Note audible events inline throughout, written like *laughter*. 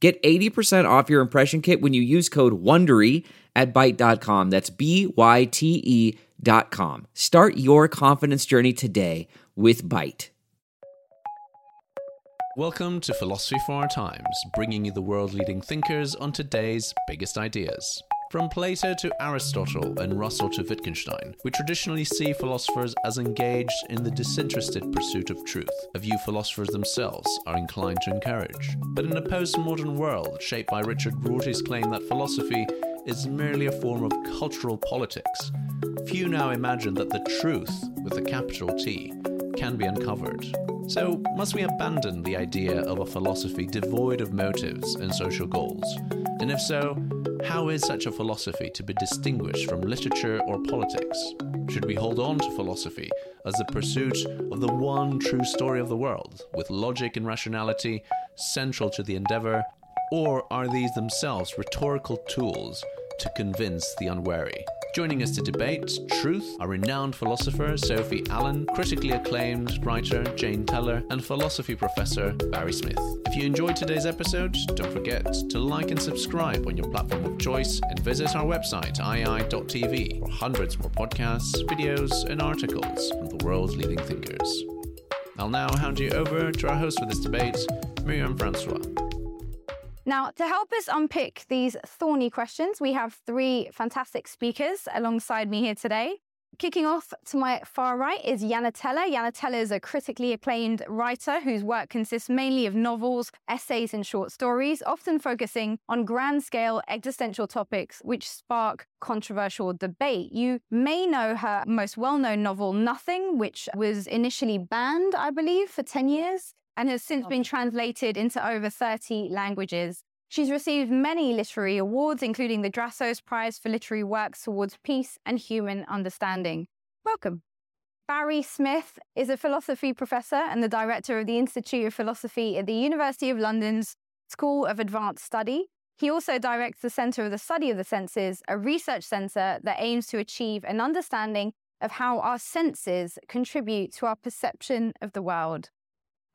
Get 80% off your impression kit when you use code WONDERY at Byte.com. That's B-Y-T-E dot com. Start your confidence journey today with Byte. Welcome to Philosophy for Our Times, bringing you the world-leading thinkers on today's biggest ideas. From Plato to Aristotle and Russell to Wittgenstein, we traditionally see philosophers as engaged in the disinterested pursuit of truth, a view philosophers themselves are inclined to encourage. But in a postmodern world shaped by Richard Rorty's claim that philosophy is merely a form of cultural politics, few now imagine that the truth, with a capital T, can be uncovered. So, must we abandon the idea of a philosophy devoid of motives and social goals? And if so, how is such a philosophy to be distinguished from literature or politics? Should we hold on to philosophy as the pursuit of the one true story of the world, with logic and rationality central to the endeavour, or are these themselves rhetorical tools to convince the unwary? Joining us to debate truth are renowned philosopher Sophie Allen, critically acclaimed writer Janne Teller, and philosophy professor Barry Smith. If you enjoyed today's episode, don't forget to like and subscribe on your platform of choice and visit our website, iai.tv, for hundreds more podcasts, videos, and articles from the world's leading thinkers. I'll now hand you over to our host for this debate, Myriam Francois. Now, to help us unpick these thorny questions, we have three fantastic speakers alongside me here today. Kicking off to my far right is Janne Teller. Janne Teller is a critically acclaimed writer whose work consists mainly of novels, essays, and short stories, often focusing on grand scale existential topics which spark controversial debate. You may know her most well known novel, Nothing, which was initially banned, I believe, for 10 years and has since been translated into over 30 languages. She's received many literary awards, including the Drassos Prize for Literary Works towards Peace and Human Understanding. Welcome. Barry Smith is a philosophy professor and the director of the Institute of Philosophy at the University of London's School of Advanced Study. He also directs the Centre of the Study of the Senses, a research centre that aims to achieve an understanding of how our senses contribute to our perception of the world.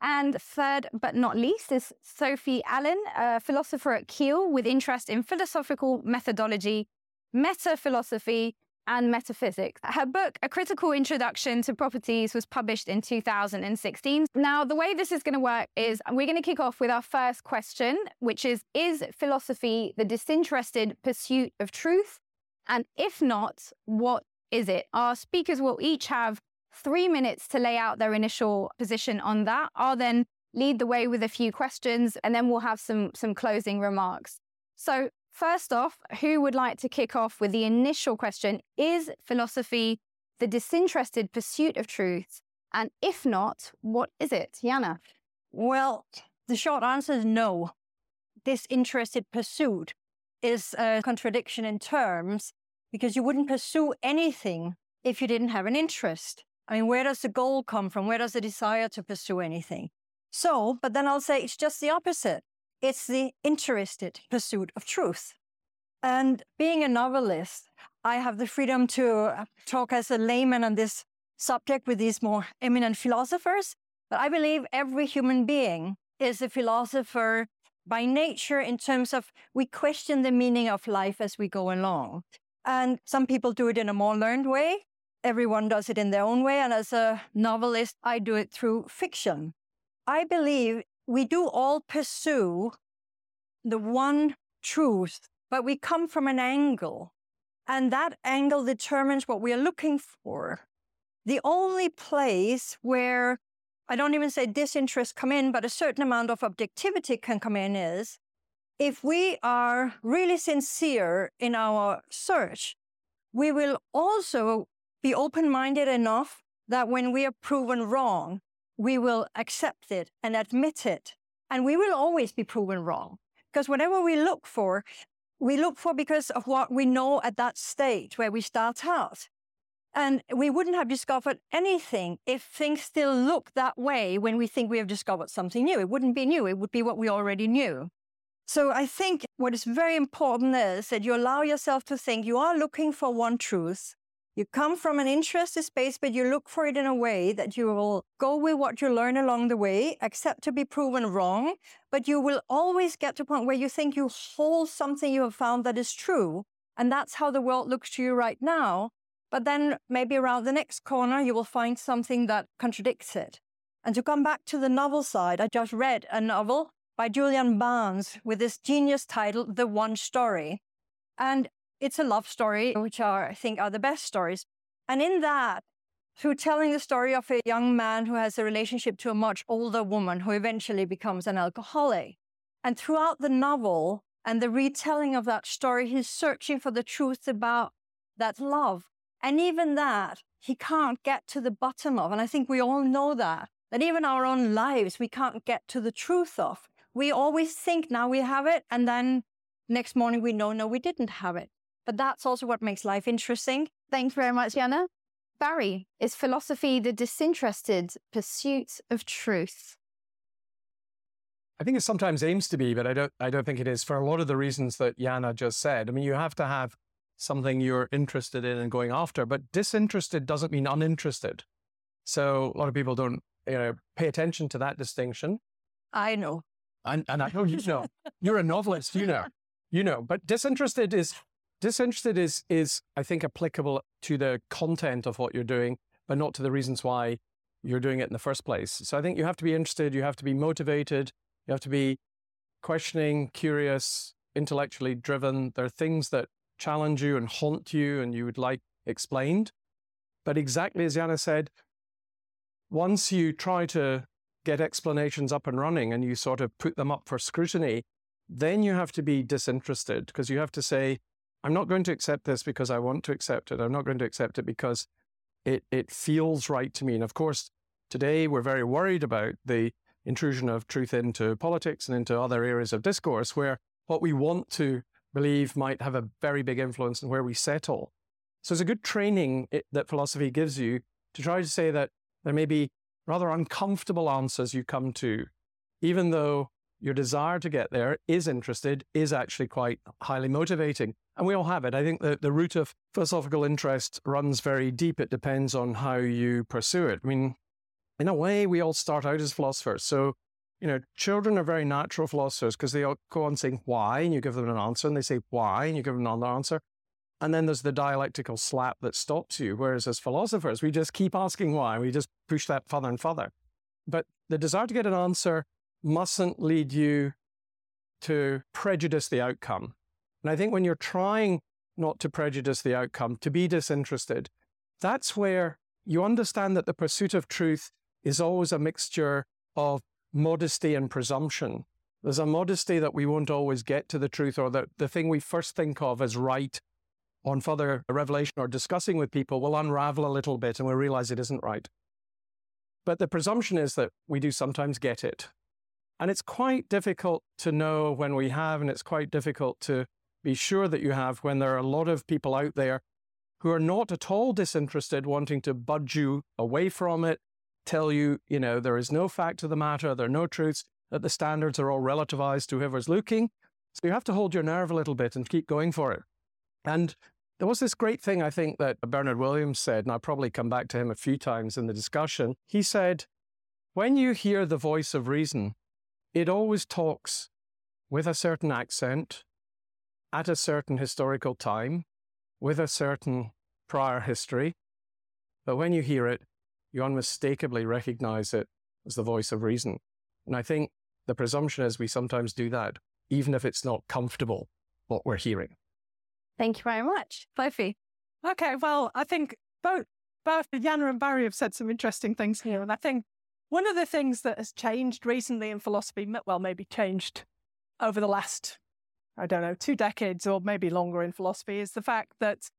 And third but not least is Sophie Allen, a philosopher at Keele with interest in philosophical methodology, meta philosophy, and metaphysics. Her book, A Critical Introduction to Properties, was published in 2016. Now, the way this is going to work is we're going to kick off with our first question, which is Is philosophy the disinterested pursuit of truth? And if not, what is it? Our speakers will each have three minutes to lay out their initial position on that. I'll then lead the way with a few questions and then we'll have some, some closing remarks. So, first off, who would like to kick off with the initial question Is philosophy the disinterested pursuit of truth? And if not, what is it? Janne? Well, the short answer is no. Disinterested pursuit is a contradiction in terms because you wouldn't pursue anything if you didn't have an interest. I mean, where does the goal come from? Where does the desire to pursue anything? So, but then I'll say it's just the opposite. It's the interested pursuit of truth. And being a novelist, I have the freedom to uh, talk as a layman on this subject with these more eminent philosophers. But I believe every human being is a philosopher by nature in terms of we question the meaning of life as we go along. And some people do it in a more learned way, everyone does it in their own way. And as a novelist, I do it through fiction. I believe we do all pursue the one truth, but we come from an angle. And that angle determines what we are looking for. The only place where I don't even say disinterest come in, but a certain amount of objectivity can come in is if we are really sincere in our search, we will also be open minded enough that when we are proven wrong, we will accept it and admit it. And we will always be proven wrong Because whatever we look for, we look for because of what we know at that stage where we start out. And we wouldn't have discovered anything if things still look that way when we think we have discovered something new. It wouldn't be new, it would be what we already knew. So I think what is very important is that you allow yourself to think you are looking for one truth. You come from an interested space, but you look for it in a way that you will go with what you learn along the way, accept to be proven wrong, but you will always get to a point where you think you hold something you have found that is true. And that's how the world looks to you right now. But then maybe around the next corner, you will find something that contradicts it. And to come back to the novel side, I just read a novel by Julian Barnes with this genius title, The One Story. And it's a love story, which are, I think, are the best stories. And in that, through telling the story of a young man who has a relationship to a much older woman who eventually becomes an alcoholic. And throughout the novel and the retelling of that story, he's searching for the truth about that love. And even that, he can't get to the bottom of. And I think we all know that, that even our own lives, we can't get to the truth of. We always think now we have it. And then next morning we know, no, we didn't have it. But that's also what makes life interesting. Thank you very much, Janne. Barry, is philosophy the disinterested pursuit of truth? I think it sometimes aims to be, but I don't I don't think it is for a lot of the reasons that Janne just said. I mean, you have to have something you're interested in and going after, but disinterested doesn't mean uninterested. So a lot of people don't, you know, pay attention to that distinction. I know. And, and I know you know. You're a novelist, you know. You know, but disinterested is Disinterested is, is, I think, applicable to the content of what you're doing, but not to the reasons why you're doing it in the first place. So I think you have to be interested, you have to be motivated, you have to be questioning, curious, intellectually driven. There are things that challenge you and haunt you and you would like explained. But exactly as Janne said, once you try to get explanations up and running and you sort of put them up for scrutiny, then you have to be disinterested because you have to say, I'm not going to accept this because I want to accept it. I'm not going to accept it because it, it feels right to me. And of course, today we're very worried about the intrusion of truth into politics and into other areas of discourse where what we want to believe might have a very big influence on where we settle. So it's a good training that philosophy gives you to try to say that there may be rather uncomfortable answers you come to, even though your desire to get there is interested, is actually quite highly motivating. And we all have it. I think that the root of philosophical interest runs very deep. It depends on how you pursue it. I mean, in a way, we all start out as philosophers. So, you know, children are very natural philosophers because they all go on saying why, and you give them an answer, and they say why, and you give them another answer. And then there's the dialectical slap that stops you. Whereas as philosophers, we just keep asking why. We just push that further and further. But the desire to get an answer mustn't lead you to prejudice the outcome. And I think when you're trying not to prejudice the outcome, to be disinterested, that's where you understand that the pursuit of truth is always a mixture of modesty and presumption. There's a modesty that we won't always get to the truth or that the thing we first think of as right on further revelation or discussing with people will unravel a little bit and we realize it isn't right. But the presumption is that we do sometimes get it. And it's quite difficult to know when we have, and it's quite difficult to be sure that you have when there are a lot of people out there who are not at all disinterested, wanting to budge you away from it, tell you, you know, there is no fact to the matter, there are no truths, that the standards are all relativized to whoever's looking. So you have to hold your nerve a little bit and keep going for it. And there was this great thing I think that Bernard Williams said, and I'll probably come back to him a few times in the discussion. He said, When you hear the voice of reason, it always talks with a certain accent, at a certain historical time with a certain prior history. But when you hear it, you unmistakably recognize it as the voice of reason. And I think the presumption is we sometimes do that, even if it's not comfortable what we're hearing. Thank you very much. Sophie. Okay, well, I think both both Janne and Barry have said some interesting things here. And I think one of the things that has changed recently in philosophy, well, maybe changed over the last I don't know, two decades or maybe longer in philosophy is the fact that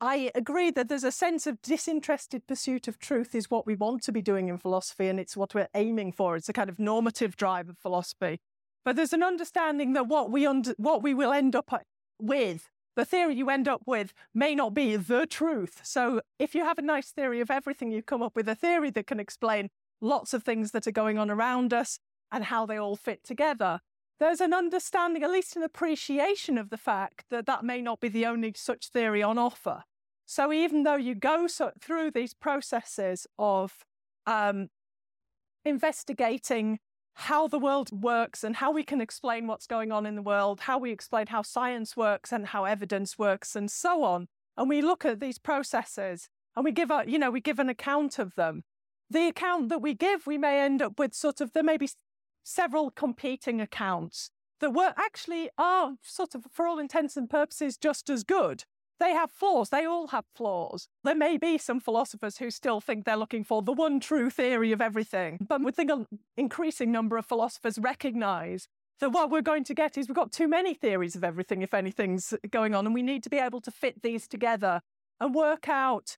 I agree that there's a sense of disinterested pursuit of truth is what we want to be doing in philosophy and it's what we're aiming for. It's a kind of normative drive of philosophy. but there's an understanding that what we what we will end up uh, with, the theory you end up with, may not be the truth. So if you have a nice theory of everything, you come up with a theory that can explain lots of things that are going on around us and how they all fit together. There's an understanding, at least an appreciation of the fact that that may not be the only such theory on offer. So even though you go so, through these processes of um, investigating how the world works and how we can explain what's going on in the world, how we explain how science works and how evidence works, and so on. And we look at these processes and we give a, you know, we give an account of them. The account that we give, we may end up with sort of there may be several competing accounts that were actually are sort of, for all intents and purposes, just as good. They have flaws. They all have flaws. There may be some philosophers who still think they're looking for the one true theory of everything. But we think an increasing number of philosophers recognize that what we're going to get is we've got too many theories of everything if anything's going on. And we need to be able to fit these together and work out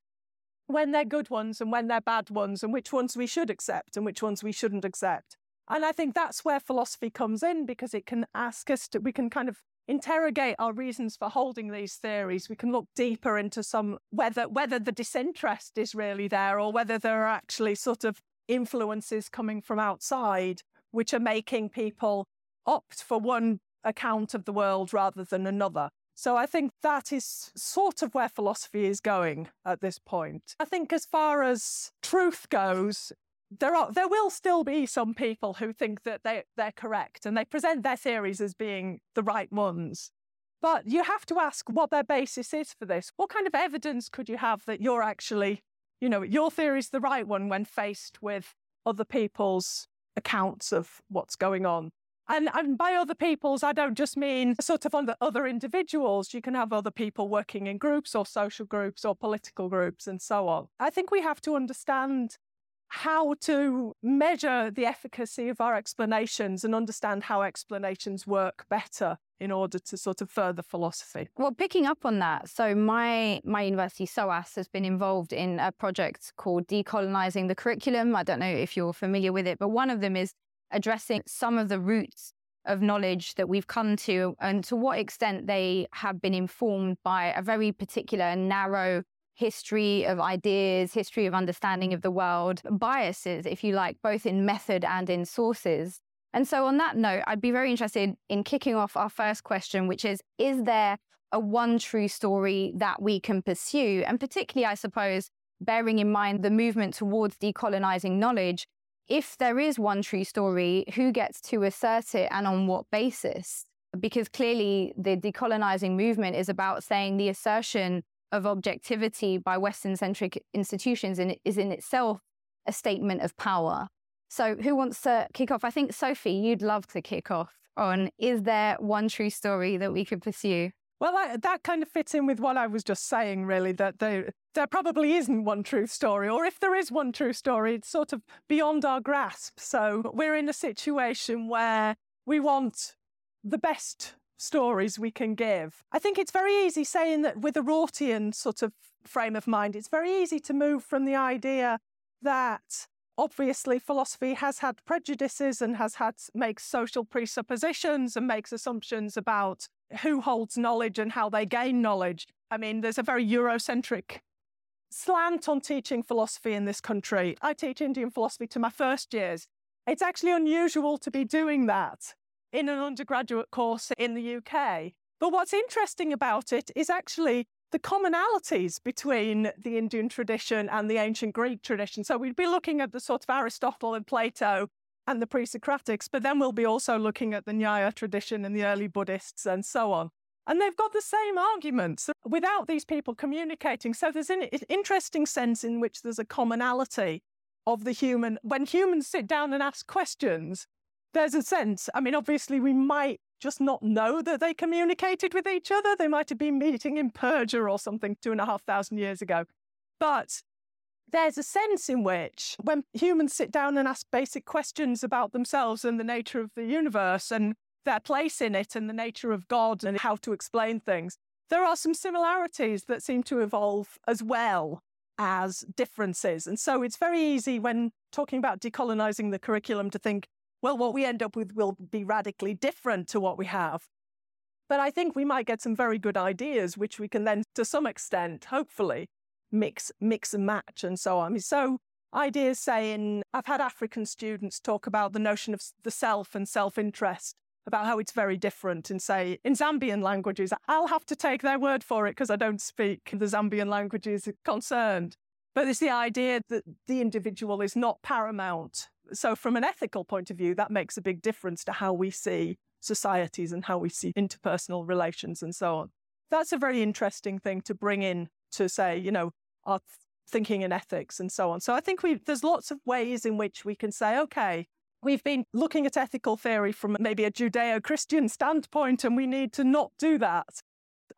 when they're good ones and when they're bad ones and which ones we should accept and which ones we shouldn't accept. And I think that's where philosophy comes in because it can ask us to, we can kind of interrogate our reasons for holding these theories. We can look deeper into some whether whether the disinterest is really there or whether there are actually sort of influences coming from outside which are making people opt for one account of the world rather than another. So I think that is sort of where philosophy is going at this point. I think as far as truth goes, there are there will still be some people who think that they they're correct and they present their theories as being the right ones. But you have to ask what their basis is for this. What kind of evidence could you have that you're actually, you know, your theory is the right one when faced with other people's accounts of what's going on? And, and by other people's, I don't just mean sort of on the other individuals. You can have other people working in groups or social groups or political groups and so on. I think we have to understand how to measure the efficacy of our explanations and understand how explanations work better in order to sort of further philosophy. Well, picking up on that, so my my university SOAS has been involved in a project called decolonizing the curriculum. I don't know if you're familiar with it, but one of them is addressing some of the roots of knowledge that we've come to and to what extent they have been informed by a very particular and narrow history of ideas, history of understanding of the world, biases, if you like, both in method and in sources. And so, on that note, I'd be very interested in kicking off our first question, which is Is there a one true story that we can pursue? And particularly, I suppose, bearing in mind the movement towards decolonizing knowledge, if there is one true story, who gets to assert it and on what basis? Because clearly, the decolonizing movement is about saying the assertion of objectivity by Western centric institutions in, is in itself a statement of power. So, who wants to kick off? I think, Sophie, you'd love to kick off on is there one true story that we could pursue? Well, that, that kind of fits in with what I was just saying, really, that there, there probably isn't one true story. Or if there is one true story, it's sort of beyond our grasp. So we're in a situation where we want the best stories we can give. I think it's very easy saying that with a Rortian sort of frame of mind, it's very easy to move from the idea that obviously philosophy has had prejudices and has had makes social presuppositions and makes assumptions about who holds knowledge and how they gain knowledge. I mean, there's a very Eurocentric slant on teaching philosophy in this country. I teach Indian philosophy to my first years. It's actually unusual to be doing that in an undergraduate course in the UK. But what's interesting about it is actually the commonalities between the Indian tradition and the ancient Greek tradition. So we'd be looking at the sort of Aristotle and Plato and the pre Socratics, but then we'll be also looking at the Nyaya tradition and the early Buddhists and so on. And they've got the same arguments without these people communicating. So there's an interesting sense in which there's a commonality of the human. When humans sit down and ask questions, there's a sense. I mean, obviously, we might just not know that they communicated with each other. They might have been meeting in Persia or something two and a half thousand years ago. But there's a sense in which when humans sit down and ask basic questions about themselves and the nature of the universe and their place in it and the nature of God and how to explain things, there are some similarities that seem to evolve as well as differences. And so it's very easy when talking about decolonizing the curriculum to think well, what we end up with will be radically different to what we have. But I think we might get some very good ideas, which we can then, to some extent, hopefully, mix, mix and match and so on. So ideas saying, I've had African students talk about the notion of the self and self-interest, about how it's very different and say, in Zambian languages. I'll have to take their word for it because I don't speak the Zambian languages concerned. But it's the idea that the individual is not paramount. So, from an ethical point of view, that makes a big difference to how we see societies and how we see interpersonal relations and so on. That's a very interesting thing to bring in to say, you know, our thinking and ethics and so on. So I think we there's lots of ways in which we can say, okay, we've been looking at ethical theory from maybe a Judeo-Christian standpoint, and we need to not do that.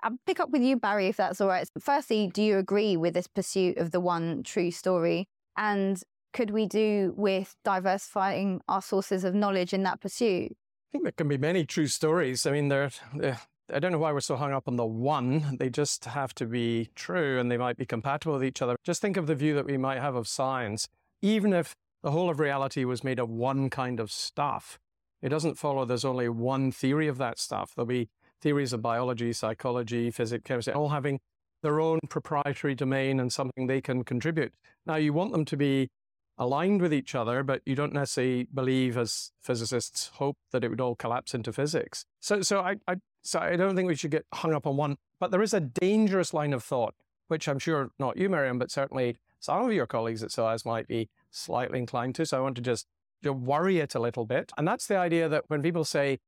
I'll pick up with you, Barry, if that's all right. Firstly, do you agree with this pursuit of the one true story? And could we do with diversifying our sources of knowledge in that pursuit? I think there can be many true stories. I mean, they're, they're I don't know why we're so hung up on the one. They just have to be true and they might be compatible with each other. Just think of the view that we might have of science. Even if the whole of reality was made of one kind of stuff, it doesn't follow there's only one theory of that stuff. There'll be theories of biology, psychology, physics, chemistry, all having their own proprietary domain and something they can contribute. Now, you want them to be aligned with each other, but you don't necessarily believe, as physicists hope, that it would all collapse into physics. So, so I, I, so I don't think we should get hung up on one. But there is a dangerous line of thought, which I'm sure not you, Myriam, but certainly some of your colleagues at SOAS might be slightly inclined to. So I want to just worry it a little bit. And that's the idea that when people say,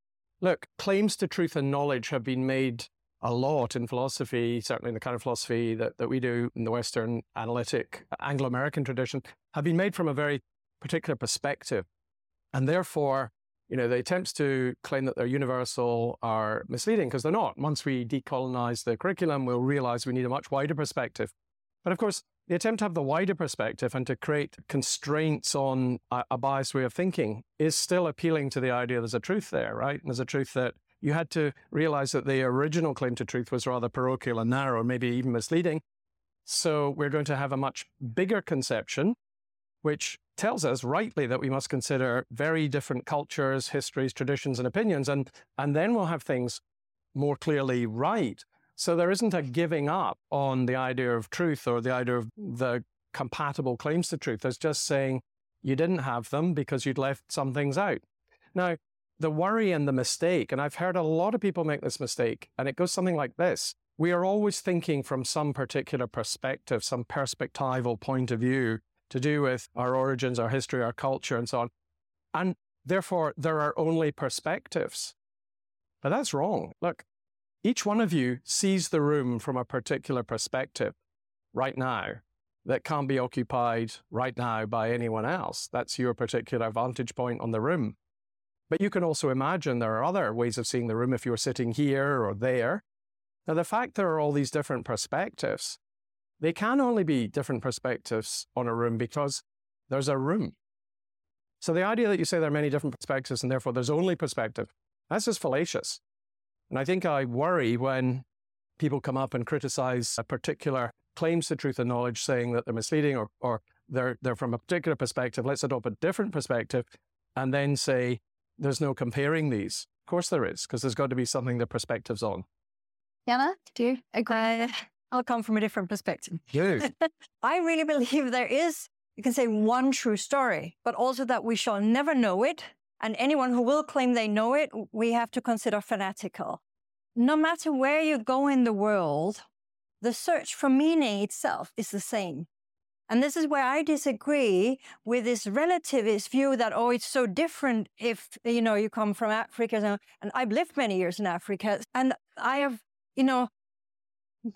look, claims to truth and knowledge have been made a lot in philosophy, certainly in the kind of philosophy that, that we do in the Western analytic Anglo American tradition, have been made from a very particular perspective. And therefore, you know, the attempts to claim that they're universal are misleading because they're not. Once we decolonize the curriculum, we'll realize we need a much wider perspective. But of course, the attempt to have the wider perspective and to create constraints on a, a biased way of thinking is still appealing to the idea there's a truth there, right? And there's a truth that you had to realize that the original claim to truth was rather parochial and narrow, maybe even misleading. So we're going to have a much bigger conception, which tells us rightly that we must consider very different cultures, histories, traditions, and opinions, and, and then we'll have things more clearly right. So there isn't a giving up on the idea of truth or the idea of the compatible claims to truth. There's just saying you didn't have them because you'd left some things out. Now, the worry and the mistake, and I've heard a lot of people make this mistake, and it goes something like this. We are always thinking from some particular perspective, some perspectival point of view to do with our origins, our history, our culture, and so on. And therefore, there are only perspectives. But that's wrong. Look, each one of you sees the room from a particular perspective right now that can't be occupied right now by anyone else. That's your particular vantage point on the room. But you can also imagine there are other ways of seeing the room if you're sitting here or there. Now, the fact there are all these different perspectives, they can only be different perspectives on a room because there's a room. So the idea that you say there are many different perspectives and therefore there's only perspective, that's just fallacious. And I think I worry when people come up and criticize a particular claims to truth and knowledge, saying that they're misleading or, or they're, they're from a particular perspective. Let's adopt a different perspective and then say, there's no comparing these. Of course there is, because there's got to be something the perspective's on. Janne, do you agree? Uh, I'll come from a different perspective. You. *laughs* I really believe there is, you can say, one true story, but also that we shall never know it. And anyone who will claim they know it, we have to consider fanatical. No matter where you go in the world, the search for meaning itself is the same. And this is where I disagree with this relativist view that, oh, it's so different if, you know, you come from Africa. And I've lived many years in Africa and I have, you know,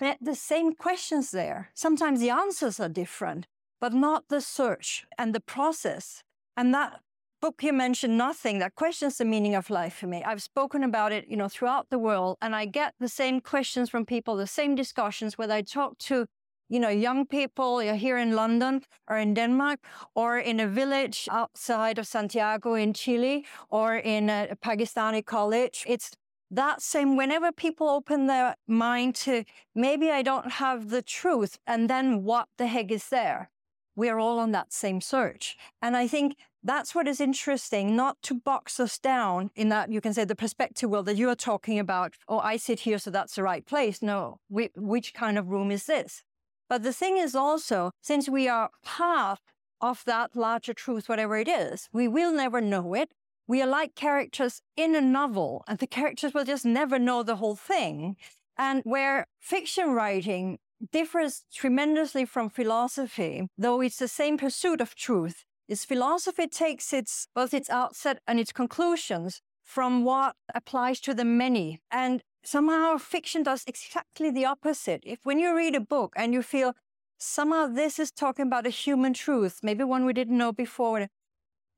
met the same questions there. Sometimes the answers are different, but not the search and the process. And that book you mentioned nothing that questions the meaning of life for me i've spoken about it you know throughout the world and i get the same questions from people the same discussions whether i talk to you know, young people here in London or in Denmark or in a village outside of Santiago in Chile or in a Pakistani college. It's that same whenever people open their mind to maybe I don't have the truth and then what the heck is there? We're all on that same search. And I think that's what is interesting, not to box us down in that you can say the perspective world that you are talking about, oh, I sit here, so that's the right place. No, we, which kind of room is this? But the thing is also, since we are part of that larger truth, whatever it is, we will never know it. We are like characters in a novel, and the characters will just never know the whole thing. And where fiction writing differs tremendously from philosophy, though it's the same pursuit of truth, is philosophy takes its both its outset and its conclusions from what applies to the many. And somehow fiction does exactly the opposite. If when you read a book and you feel somehow this is talking about a human truth, maybe one we didn't know before,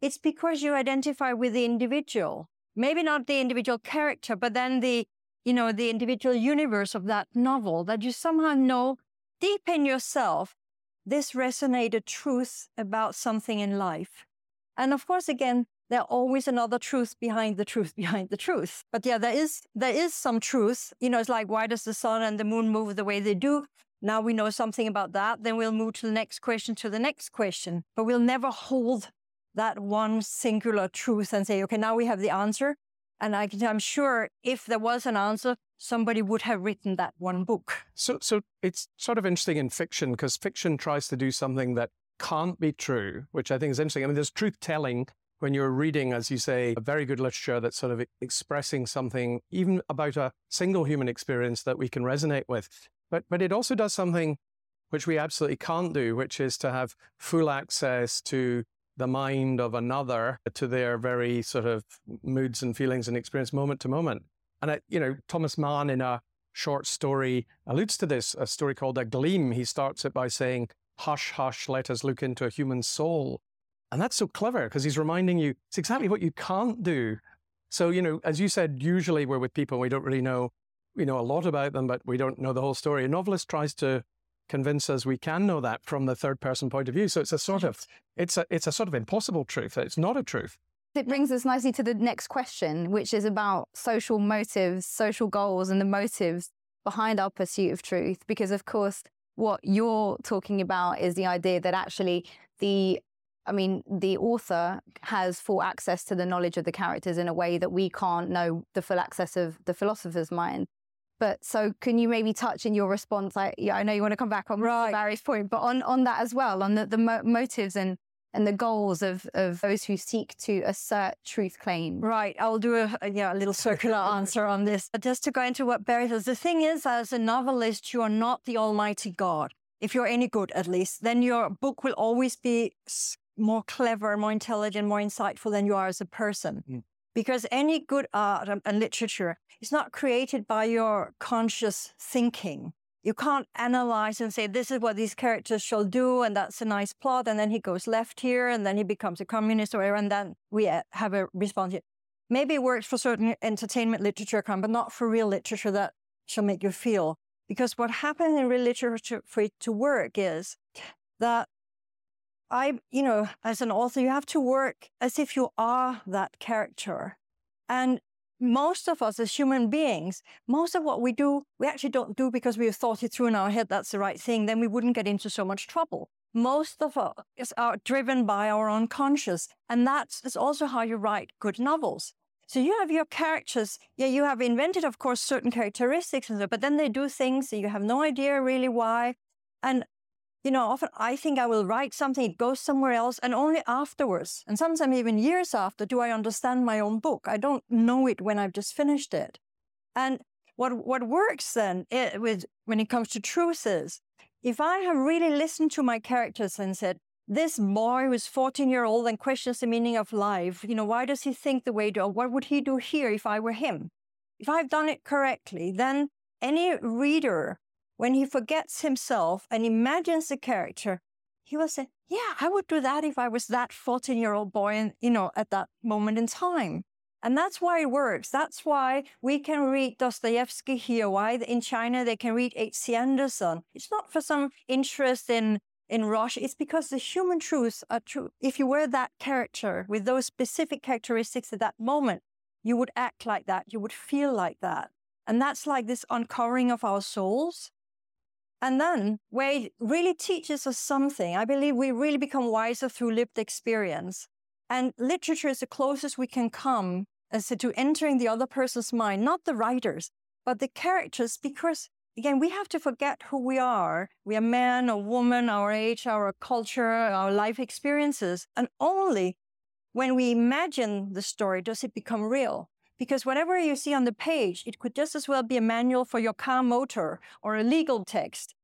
it's because you identify with the individual. Maybe not the individual character, but then the, you know, the individual universe of that novel that you somehow know deep in yourself this resonated truth about something in life. And of course, again, there's always another truth behind the truth *laughs* behind the truth. But yeah, there is there is some truth. You know, it's like why does the sun and the moon move the way they do? Now we know something about that. Then we'll move to the next question, to the next question. But we'll never hold that one singular truth and say, okay, now we have the answer. And I I'm sure if there was an answer, somebody would have written that one book. So, so it's sort of interesting in fiction because fiction tries to do something that can't be true, which I think is interesting. I mean, there's truth telling when you're reading, as you say, a very good literature that's sort of expressing something, even about a single human experience that we can resonate with. But, but it also does something which we absolutely can't do, which is to have full access to the mind of another, to their very sort of moods and feelings and experience moment to moment. And, I, you know, Thomas Mann in a short story alludes to this, a story called A Gleam. He starts it by saying, Hush, hush, let us look into a human soul. And that's so clever because he's reminding you it's exactly what you can't do. So, you know, as you said, usually we're with people we don't really know we know a lot about them, but we don't know the whole story. A novelist tries to convince us we can know that from the third person point of view. So it's a sort of it's a it's a sort of impossible truth. It's not a truth. It brings us nicely to the next question, which is about social motives, social goals, and the motives behind our pursuit of truth. Because of course, what you're talking about is the idea that actually the I mean, the author has full access to the knowledge of the characters in a way that we can't know the full access of the philosopher's mind. But so can you maybe touch in your response? I, yeah, I know you want to come back on right. Barry's point, but on, on that as well, on the, the mo- motives and, and the goals of, of those who seek to assert truth claim. Right. I'll do a, a, yeah, a little circular *laughs* answer on this. But just to go into what Barry says, the thing is, as a novelist, you are not the almighty God. If you're any good, at least, then your book will always be more clever, more intelligent, more insightful than you are as a person. Mm because any good art and literature is not created by your conscious thinking. You can't analyze and say, this is what these characters shall do, and that's a nice plot, and then he goes left here, and then he becomes a communist or whatever, and then we uh, have a response. here. Maybe it works for certain entertainment literature, but not for real literature that shall make you feel. Because what happens in real literature for it to work is that I, you know, as an author, you have to work as if you are that character. And most of us as human beings, most of what we do, we actually don't do because we've thought it through in our head that's the right thing. Then we wouldn't get into so much trouble. Most of us are driven by our unconscious. And that's also how you write good novels. So you have your characters. Yeah, you have invented, of course, certain characteristics, but then they do things that you have no idea really why. And you know, often I think I will write something, it goes somewhere else, and only afterwards, and sometimes even years after, do I understand my own book. I don't know it when I've just finished it. And what what works then it, eh, with when it comes to truth is, if I have really listened to my characters and said, this boy who's 14 year old and questions the meaning of life, you know, why does he think the way he? What would he do here if I were him? If I've done it correctly, then any reader when he forgets himself and imagines the character, he will say, Yeah, I would do that if I was that 14 year old boy, you know, at that moment in time. And that's why it works. That's why we can read Dostoevsky here, why in China they can read H.C. Andersen. It's not for some interest in, in Russia. It's because the human truths are true. If you were that character with those specific characteristics at that moment, you would act like that. You would feel like that. And that's like this uncovering of our souls. And then where it really teaches us something, I believe we really become wiser through lived experience. And literature is the closest we can come as to entering the other person's mind, not the writers, but the characters, because again, we have to forget who we are. We are man or woman, our age, our culture, our life experiences. And only when we imagine the story does it become real. Because whatever you see on the page, it could just as well be a manual for your car motor or a legal text.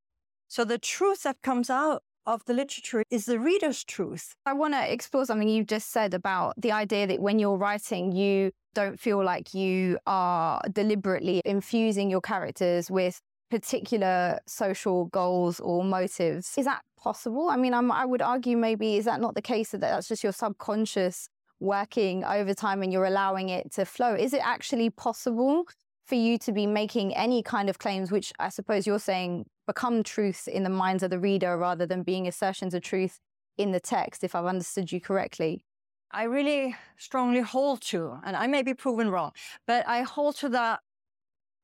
So the truth that comes out of the literature is the reader's truth. I want to explore something you just said about the idea that when you're writing, you don't feel like you are deliberately infusing your characters with particular social goals or motives. Is that possible? I mean, I'm, i would argue maybe is that not the case that that's just your subconscious working over time and you're allowing it to flow? Is it actually possible for you to be making any kind of claims, which I suppose you're saying become truth in the minds of the reader rather than being assertions of truth in the text, if I've understood you correctly? I really strongly hold to, and I may be proven wrong, but I hold to that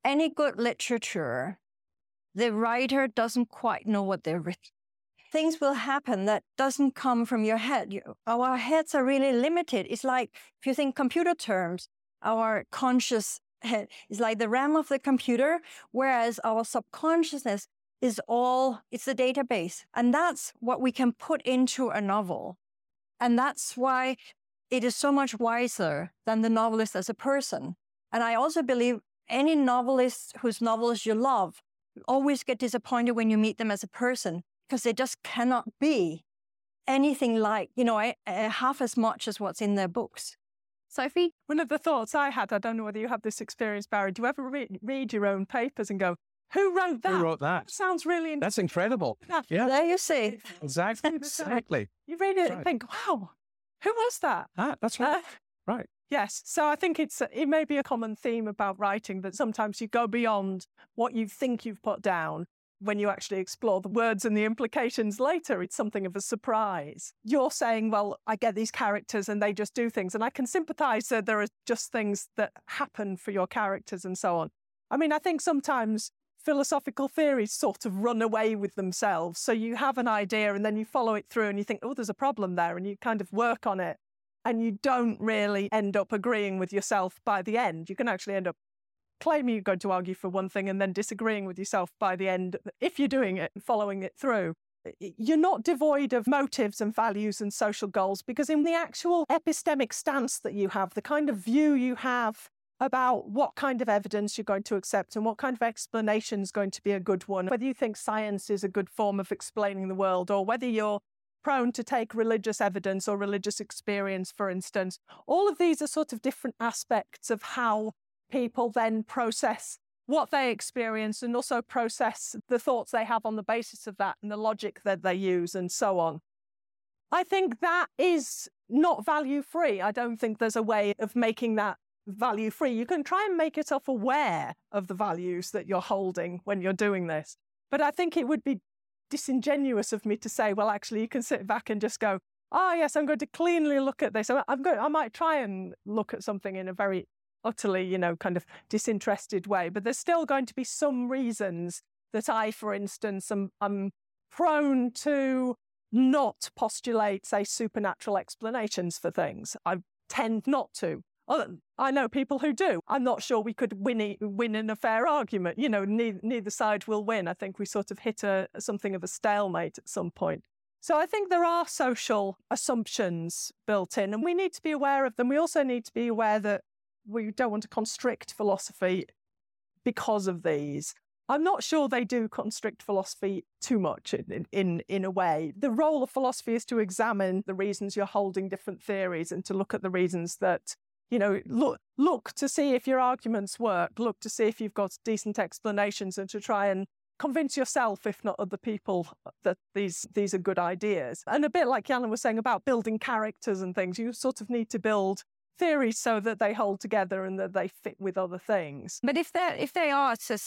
any good literature the writer doesn't quite know what they're written. Things will happen that doesn't come from your head. You, our heads are really limited. It's like, if you think computer terms, our conscious head is like the RAM of the computer, whereas our subconsciousness is all, it's the database. And that's what we can put into a novel. And that's why it is so much wiser than the novelist as a person. And I also believe any novelist whose novels you love always get disappointed when you meet them as a person because they just cannot be anything like, you know, half as much as what's in their books. Sophie? One of the thoughts I had, I don't know whether you have this experience, Barry, do you ever re- read your own papers and go, who wrote that? Who wrote that? Sounds really That's incredible. Yeah. There you see. Exactly. *laughs* exactly. You read it right. and think, wow, who was that? Ah, that's right. Uh, right. Yes. So I think it's it may be a common theme about writing that sometimes you go beyond what you think you've put down when you actually explore the words and the implications later, it's something of a surprise. You're saying, well, I get these characters and they just do things. And I can sympathize that there are just things that happen for your characters and so on. I mean, I think sometimes philosophical theories sort of run away with themselves. So you have an idea and then you follow it through and you think, oh, there's a problem there. And you kind of work on it and you don't really end up agreeing with yourself by the end. You can actually end up claiming you're going to argue for one thing and then disagreeing with yourself by the end if you're doing it and following it through. You're not devoid of motives and values and social goals because, in the actual epistemic stance that you have, the kind of view you have about what kind of evidence you're going to accept and what kind of explanation is going to be a good one, whether you think science is a good form of explaining the world or whether you're prone to take religious evidence or religious experience, for instance. All of these are sort of different aspects of how people then process what they experience and also process the thoughts they have on the basis of that and the logic that they use and so on. I think that is not value free. I don't think there's a way of making that value free. You can try and make yourself aware of the values that you're holding when you're doing this. But I think it would be disingenuous of me to say, well, actually, you can sit back and just go, oh, yes, I'm going to cleanly look at this. I'm going, I might try and look at something in a very utterly, you know, kind of disinterested way. But there's still going to be some reasons that I, for instance, am I'm prone to not postulate, say, supernatural explanations for things. I tend not to. I know people who do. I'm not sure we could win win in a fair argument. You know, neither side will win. I think we sort of hit a something of a stalemate at some point. So I think there are social assumptions built in, and we need to be aware of them. We also need to be aware that we don't want to constrict philosophy because of these. I'm not sure they do constrict philosophy too much in, in, in a way. The role of philosophy is to examine the reasons you're holding different theories and to look at the reasons that, you know, look, look to see if your arguments work, look to see if you've got decent explanations and to try and convince yourself, if not other people, that these, these are good ideas. And a bit like Janne was saying about building characters and things, you sort of need to build theories so that they hold together and that they fit with other things. But if they if they are to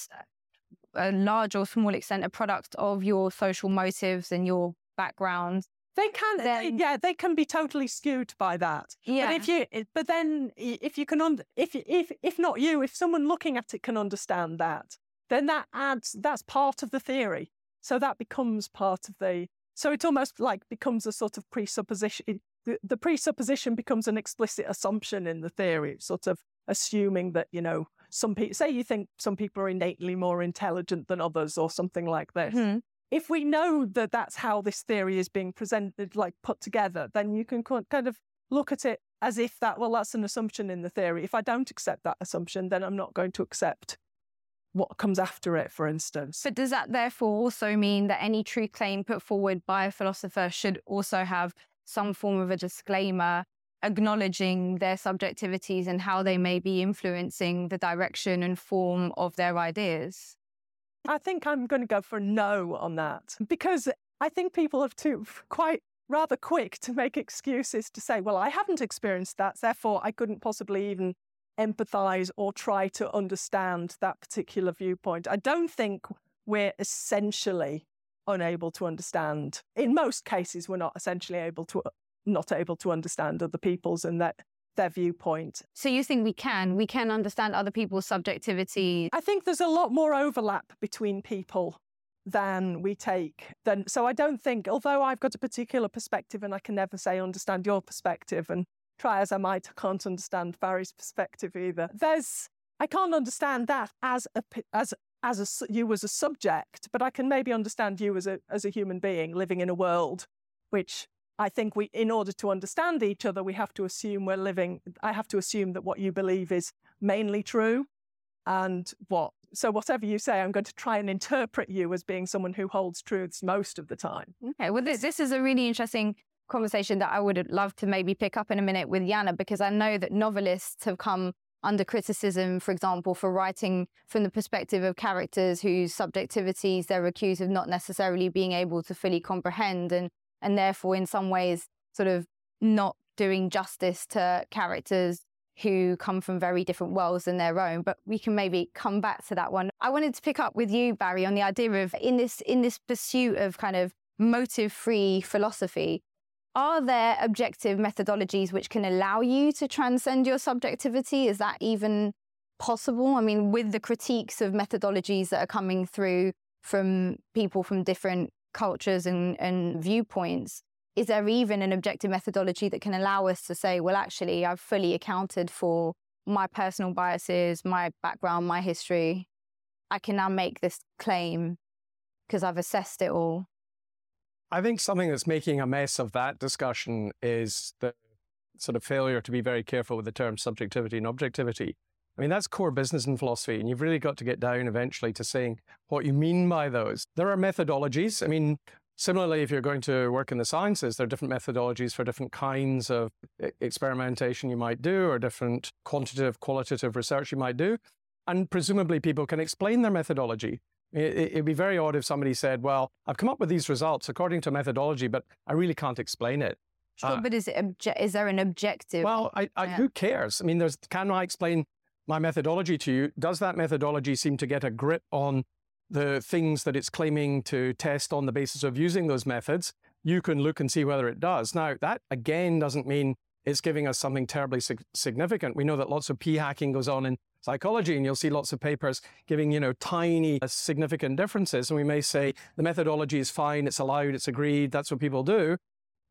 a large or small extent a product of your social motives and your background, they can, then, yeah, they can be totally skewed by that. Yeah. But if you, but then if you can, un, if if if not you, if someone looking at it can understand that, then that adds that's part of the theory. So that becomes part of the. So it almost like becomes a sort of presupposition the, the presupposition becomes an explicit assumption in the theory, it's sort of assuming that, you know, some people say you think some people are innately more intelligent than others or something like this. Hmm. If we know that that's how this theory is being presented, like put together, then you can kind of look at it as if that, well, that's an assumption in the theory. If I don't accept that assumption, then I'm not going to accept what comes after it, for instance. But does that therefore also mean that any true claim put forward by a philosopher should also have some form of a disclaimer acknowledging their subjectivities and how they may be influencing the direction and form of their ideas? I think I'm going to go for no on that because I think people have too quite rather quick to make excuses to say, well, I haven't experienced that, therefore I couldn't possibly even empathize or try to understand that particular viewpoint. I don't think we're essentially unable to understand. In most cases, we're not essentially able to not able to understand other people's and that their viewpoint. So you think we can? We can understand other people's subjectivity. I think there's a lot more overlap between people than we take. Then, so I don't think, although I've got a particular perspective and I can never say understand your perspective, and try as I might, I can't understand Barry's perspective either. There's, I can't understand that as a as as a you as a subject, but I can maybe understand you as a as a human being living in a world which I think we, in order to understand each other, we have to assume we're living. I have to assume that what you believe is mainly true, and what. So whatever you say, I'm going to try and interpret you as being someone who holds truths most of the time. Okay. Well, this, this is a really interesting conversation that I would love to maybe pick up in a minute with Janne because I know that novelists have come under criticism, for example, for writing from the perspective of characters whose subjectivities they're accused of not necessarily being able to fully comprehend and and therefore in some ways sort of not doing justice to characters who come from very different worlds than their own. But we can maybe come back to that one. I wanted to pick up with you barry on the idea of in this in this pursuit of kind of motive free philosophy are there objective methodologies which can allow you to transcend your subjectivity is that even possible i mean with the critiques of methodologies that are coming through from people from different cultures and, and viewpoints, is there even an objective methodology that can allow us to say, well, actually, I've fully accounted for my personal biases, my background, my history? I can now make this claim because I've assessed it all. I think something that's making a mess of that discussion is the sort of failure to be very careful with the terms subjectivity and objectivity. I mean, that's core business and philosophy, and you've really got to get down eventually to saying what you mean by those. There are methodologies. I mean, similarly, if you're going to work in the sciences, there are different methodologies for different kinds of experimentation you might do, or different quantitative, qualitative research you might do. And presumably, people can explain their methodology. It'd be very odd if somebody said, Well, I've come up with these results according to methodology, but I really can't explain it. Sure, uh, but is, it obje- is there an objective? Well, I, I, yeah. who cares? I mean, there's, can I explain my methodology to you, does that methodology seem to get a grip on the things that it's claiming to test on the basis of using those methods? You can look and see whether it does. Now, that again doesn't mean it's giving us something terribly sig- significant. We know that lots of p hacking goes on in psychology, and you'll see lots of papers giving you know tiny uh, significant differences. And we may say the methodology is fine, it's allowed, it's agreed, that's what people do.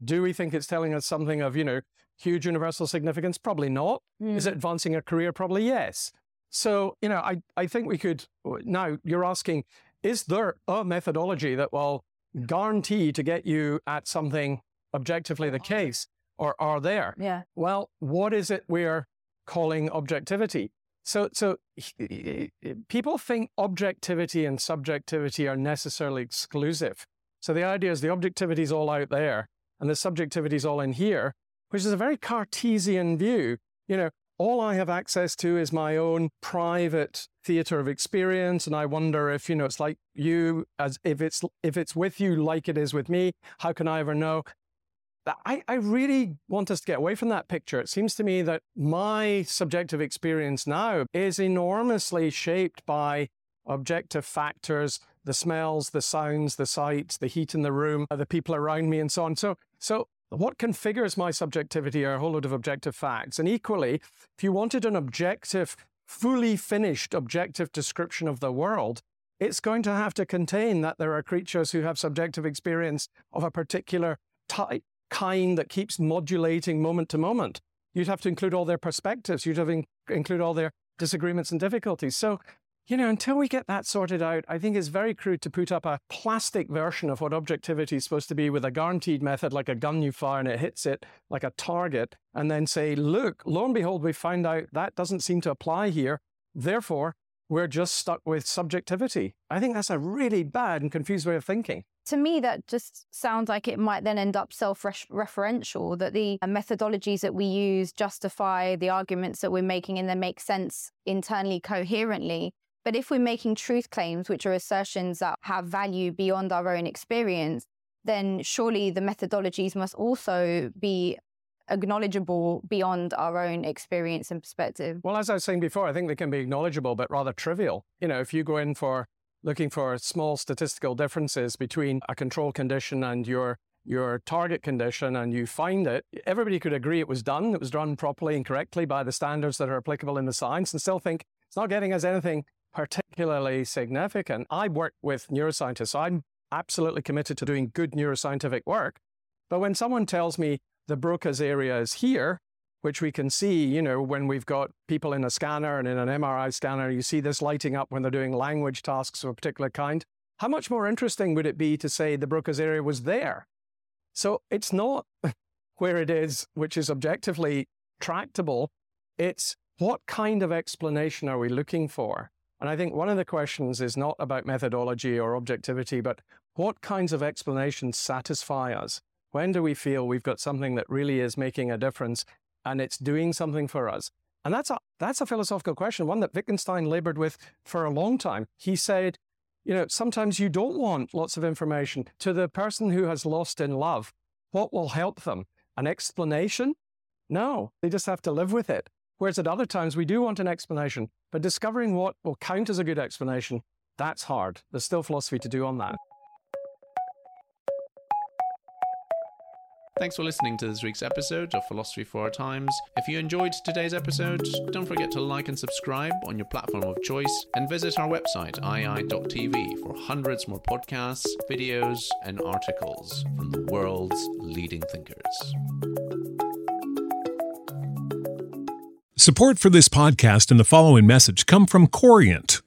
Do we think it's telling us something of you know huge universal significance? Probably not. Mm. Is it advancing a career? Probably yes. So, you know, I, I think we could, now you're asking, is there a methodology that will guarantee to get you at something objectively the case? Or are there? Yeah. Well, what is it we're calling objectivity? So, so people think objectivity and subjectivity are necessarily exclusive. So the idea is the objectivity is all out there and the subjectivity is all in here which is a very Cartesian view. You know, all I have access to is my own private theater of experience. And I wonder if, you know, it's like you, as if it's, if it's with you like it is with me, how can I ever know? I, I really want us to get away from that picture. It seems to me that my subjective experience now is enormously shaped by objective factors, the smells, the sounds, the sights, the heat in the room, uh, the people around me, and so on. So, so what configures my subjectivity are a whole lot of objective facts. And equally, if you wanted an objective, fully finished objective description of the world, it's going to have to contain that there are creatures who have subjective experience of a particular type, kind that keeps modulating moment to moment. You'd have to include all their perspectives. You'd have to in- include all their disagreements and difficulties. So, you know, until we get that sorted out, I think it's very crude to put up a plastic version of what objectivity is supposed to be with a guaranteed method like a gun you fire and it hits it like a target, and then say, look, lo and behold, we find out that doesn't seem to apply here. Therefore, we're just stuck with subjectivity. I think that's a really bad and confused way of thinking. To me, that just sounds like it might then end up self referential, that the uh, methodologies that we use justify the arguments that we're making and they make sense internally coherently. But if we're making truth claims, which are assertions that have value beyond our own experience, then surely the methodologies must also be acknowledgeable beyond our own experience and perspective. Well, as I was saying before, I think they can be acknowledgeable, but rather trivial. You know, if you go in for looking for small statistical differences between a control condition and your your target condition and you find it, everybody could agree it was done, it was done properly and correctly by the standards that are applicable in the science and still think it's not getting us anything particularly significant. I work with neuroscientists. So I'm absolutely committed to doing good neuroscientific work. But when someone tells me the Broca's area is here, which we can see, you know, when we've got people in a scanner and in an MRI scanner, you see this lighting up when they're doing language tasks of a particular kind. How much more interesting would it be to say the Broca's area was there? So it's not *laughs* where it is, which is objectively tractable. It's what kind of explanation are we looking for? And I think one of the questions is not about methodology or objectivity, but what kinds of explanations satisfy us? When do we feel we've got something that really is making a difference and it's doing something for us? And that's a, that's a philosophical question, one that Wittgenstein labored with for a long time. He said, you know, sometimes you don't want lots of information. To the person who has lost in love, what will help them? An explanation? No, they just have to live with it. Whereas at other times, we do want an explanation, but discovering what will count as a good explanation, that's hard. There's still philosophy to do on that. Thanks for listening to this week's episode of Philosophy for Our Times. If you enjoyed today's episode, don't forget to like and subscribe on your platform of choice and visit our website, iai.tv, for hundreds more podcasts, videos, and articles from the world's leading thinkers. Support for this podcast and the following message come from Corient.